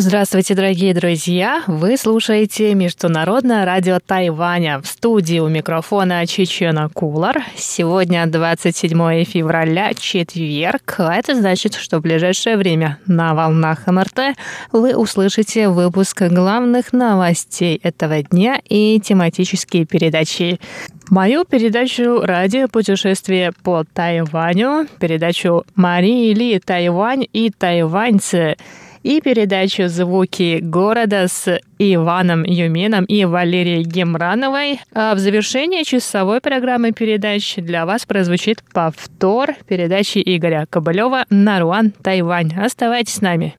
Здравствуйте, дорогие друзья! Вы слушаете Международное радио Тайваня. В студии у микрофона Чечена Кулар. Сегодня 27 февраля, четверг. А это значит, что в ближайшее время на волнах МРТ вы услышите выпуск главных новостей этого дня и тематические передачи. Мою передачу «Радио путешествие по Тайваню», передачу Марии Ли «Тайвань и тайваньцы» и передачу «Звуки города» с Иваном Юмином и Валерией Гемрановой. А в завершении часовой программы передач для вас прозвучит повтор передачи Игоря Кобылева «Наруан, Тайвань». Оставайтесь с нами.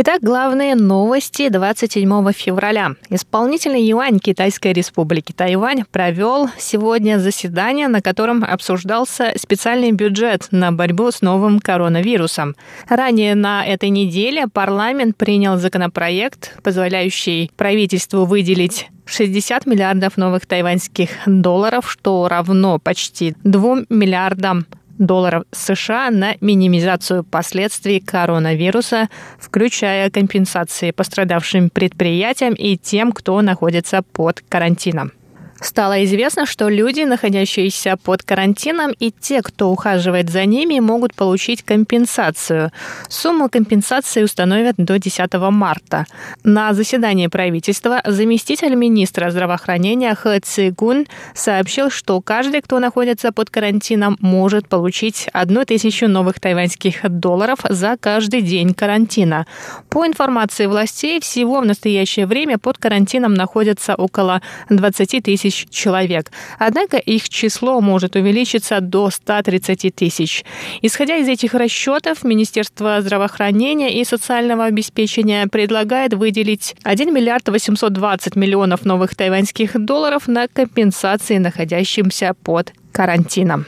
Итак, главные новости 27 февраля. Исполнительный юань Китайской республики Тайвань провел сегодня заседание, на котором обсуждался специальный бюджет на борьбу с новым коронавирусом. Ранее на этой неделе парламент принял законопроект, позволяющий правительству выделить 60 миллиардов новых тайваньских долларов, что равно почти 2 миллиардам долларов США на минимизацию последствий коронавируса, включая компенсации пострадавшим предприятиям и тем, кто находится под карантином. Стало известно, что люди, находящиеся под карантином, и те, кто ухаживает за ними, могут получить компенсацию. Сумму компенсации установят до 10 марта. На заседании правительства заместитель министра здравоохранения Хэ Цигун сообщил, что каждый, кто находится под карантином, может получить одну тысячу новых тайваньских долларов за каждый день карантина. По информации властей, всего в настоящее время под карантином находятся около 20 тысяч тысяч человек. Однако их число может увеличиться до 130 тысяч. Исходя из этих расчетов, Министерство здравоохранения и социального обеспечения предлагает выделить 1 миллиард 820 миллионов новых тайваньских долларов на компенсации находящимся под карантином.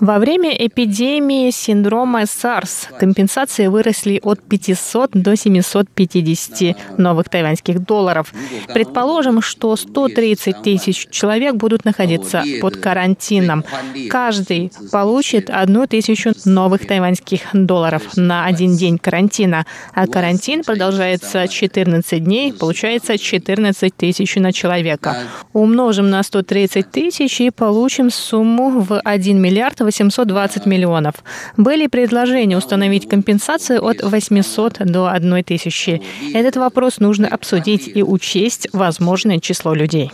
Во время эпидемии синдрома SARS компенсации выросли от 500 до 750 новых тайваньских долларов. Предположим, что 130 тысяч человек будут находиться под карантином. Каждый получит одну тысячу новых тайваньских долларов на один день карантина. А карантин продолжается 14 дней, получается 14 тысяч на человека. Умножим на 130 тысяч и получим получим сумму в 1 миллиард 820 миллионов. Были предложения установить компенсацию от 800 до 1 тысячи. Этот вопрос нужно обсудить и учесть возможное число людей.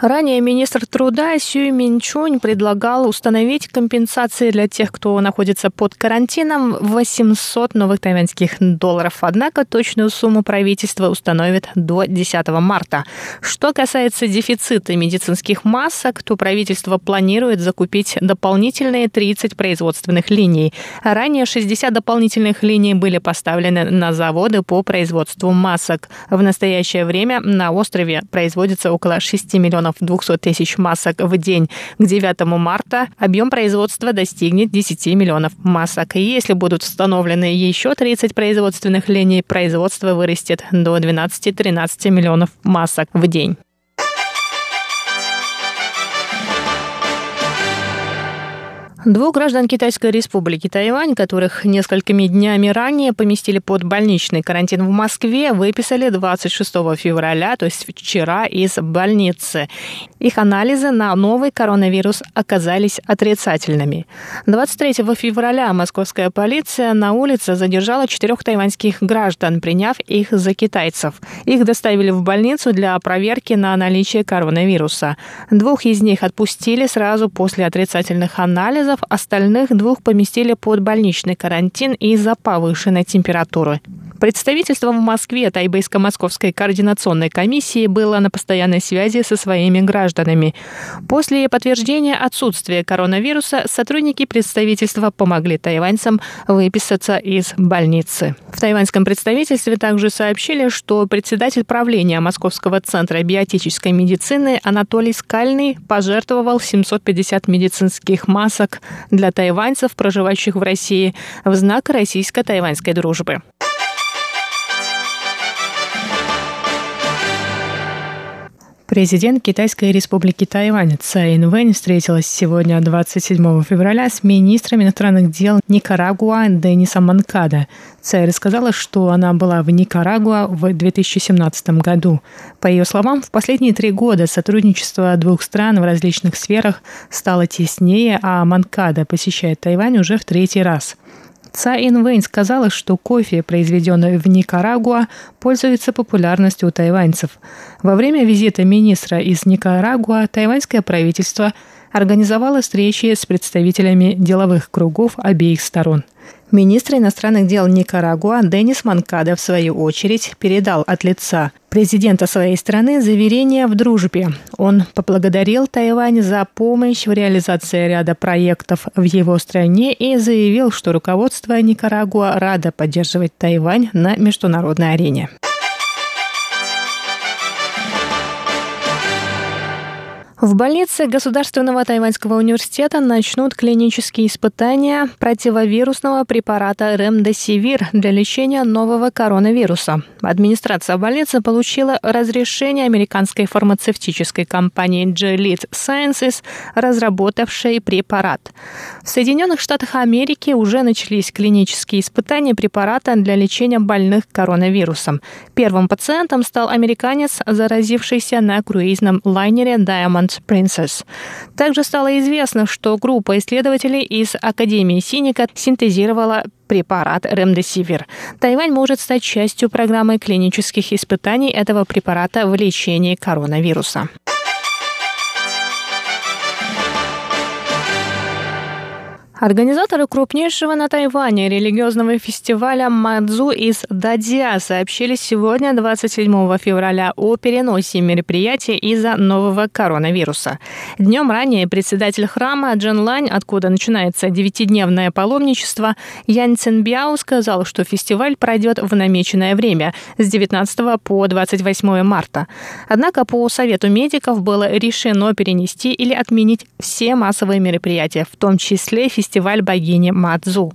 Ранее министр труда Сюй Минчунь предлагал установить компенсации для тех, кто находится под карантином, 800 новых тайваньских долларов. Однако точную сумму правительство установит до 10 марта. Что касается дефицита медицинских масок, то правительство планирует закупить дополнительные 30 производственных линий. Ранее 60 дополнительных линий были поставлены на заводы по производству масок. В настоящее время на острове производится около 6 миллионов миллионов 200 тысяч масок в день. К 9 марта объем производства достигнет 10 миллионов масок. И если будут установлены еще 30 производственных линий, производство вырастет до 12-13 миллионов масок в день. Двух граждан Китайской республики Тайвань, которых несколькими днями ранее поместили под больничный карантин в Москве, выписали 26 февраля, то есть вчера, из больницы. Их анализы на новый коронавирус оказались отрицательными. 23 февраля московская полиция на улице задержала четырех тайваньских граждан, приняв их за китайцев. Их доставили в больницу для проверки на наличие коронавируса. Двух из них отпустили сразу после отрицательных анализов, остальных двух поместили под больничный карантин из-за повышенной температуры. Представительство в Москве Тайбейско-Московской координационной комиссии было на постоянной связи со своими гражданами. После подтверждения отсутствия коронавируса сотрудники представительства помогли тайваньцам выписаться из больницы. В тайваньском представительстве также сообщили, что председатель правления Московского центра биотической медицины Анатолий Скальный пожертвовал 750 медицинских масок для тайваньцев, проживающих в России, в знак российско-тайваньской дружбы. Президент Китайской республики Тайвань Цай Инвэнь встретилась сегодня, 27 февраля, с министром иностранных дел Никарагуа Денисом Манкада. Цай рассказала, что она была в Никарагуа в 2017 году. По ее словам, в последние три года сотрудничество двух стран в различных сферах стало теснее, а Манкада посещает Тайвань уже в третий раз – Цаин Вэнь сказала, что кофе, произведенный в Никарагуа, пользуется популярностью у тайваньцев. Во время визита министра из Никарагуа тайваньское правительство организовало встречи с представителями деловых кругов обеих сторон. Министр иностранных дел Никарагуа Денис Манкада, в свою очередь, передал от лица президента своей страны заверение в дружбе. Он поблагодарил Тайвань за помощь в реализации ряда проектов в его стране и заявил, что руководство Никарагуа радо поддерживать Тайвань на международной арене. В больнице Государственного тайваньского университета начнут клинические испытания противовирусного препарата Ремдесивир для лечения нового коронавируса. Администрация больницы получила разрешение американской фармацевтической компании Gilead Sciences, разработавшей препарат. В Соединенных Штатах Америки уже начались клинические испытания препарата для лечения больных коронавирусом. Первым пациентом стал американец, заразившийся на круизном лайнере Diamond Princess. Также стало известно, что группа исследователей из Академии Синика синтезировала препарат Ремдесивир. Тайвань может стать частью программы клинических испытаний этого препарата в лечении коронавируса. Организаторы крупнейшего на Тайване религиозного фестиваля Мадзу из Дадзя сообщили сегодня, 27 февраля, о переносе мероприятия из-за нового коронавируса. Днем ранее председатель храма Джен Лань, откуда начинается девятидневное паломничество, Ян Цинбяо сказал, что фестиваль пройдет в намеченное время с 19 по 28 марта. Однако по совету медиков было решено перенести или отменить все массовые мероприятия, в том числе фестиваль фестиваль богини Мадзу.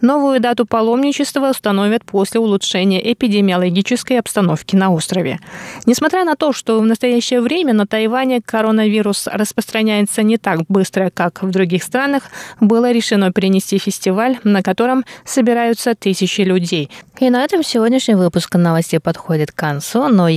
Новую дату паломничества установят после улучшения эпидемиологической обстановки на острове. Несмотря на то, что в настоящее время на Тайване коронавирус распространяется не так быстро, как в других странах, было решено перенести фестиваль, на котором собираются тысячи людей. И на этом сегодняшний выпуск новостей подходит к концу, но я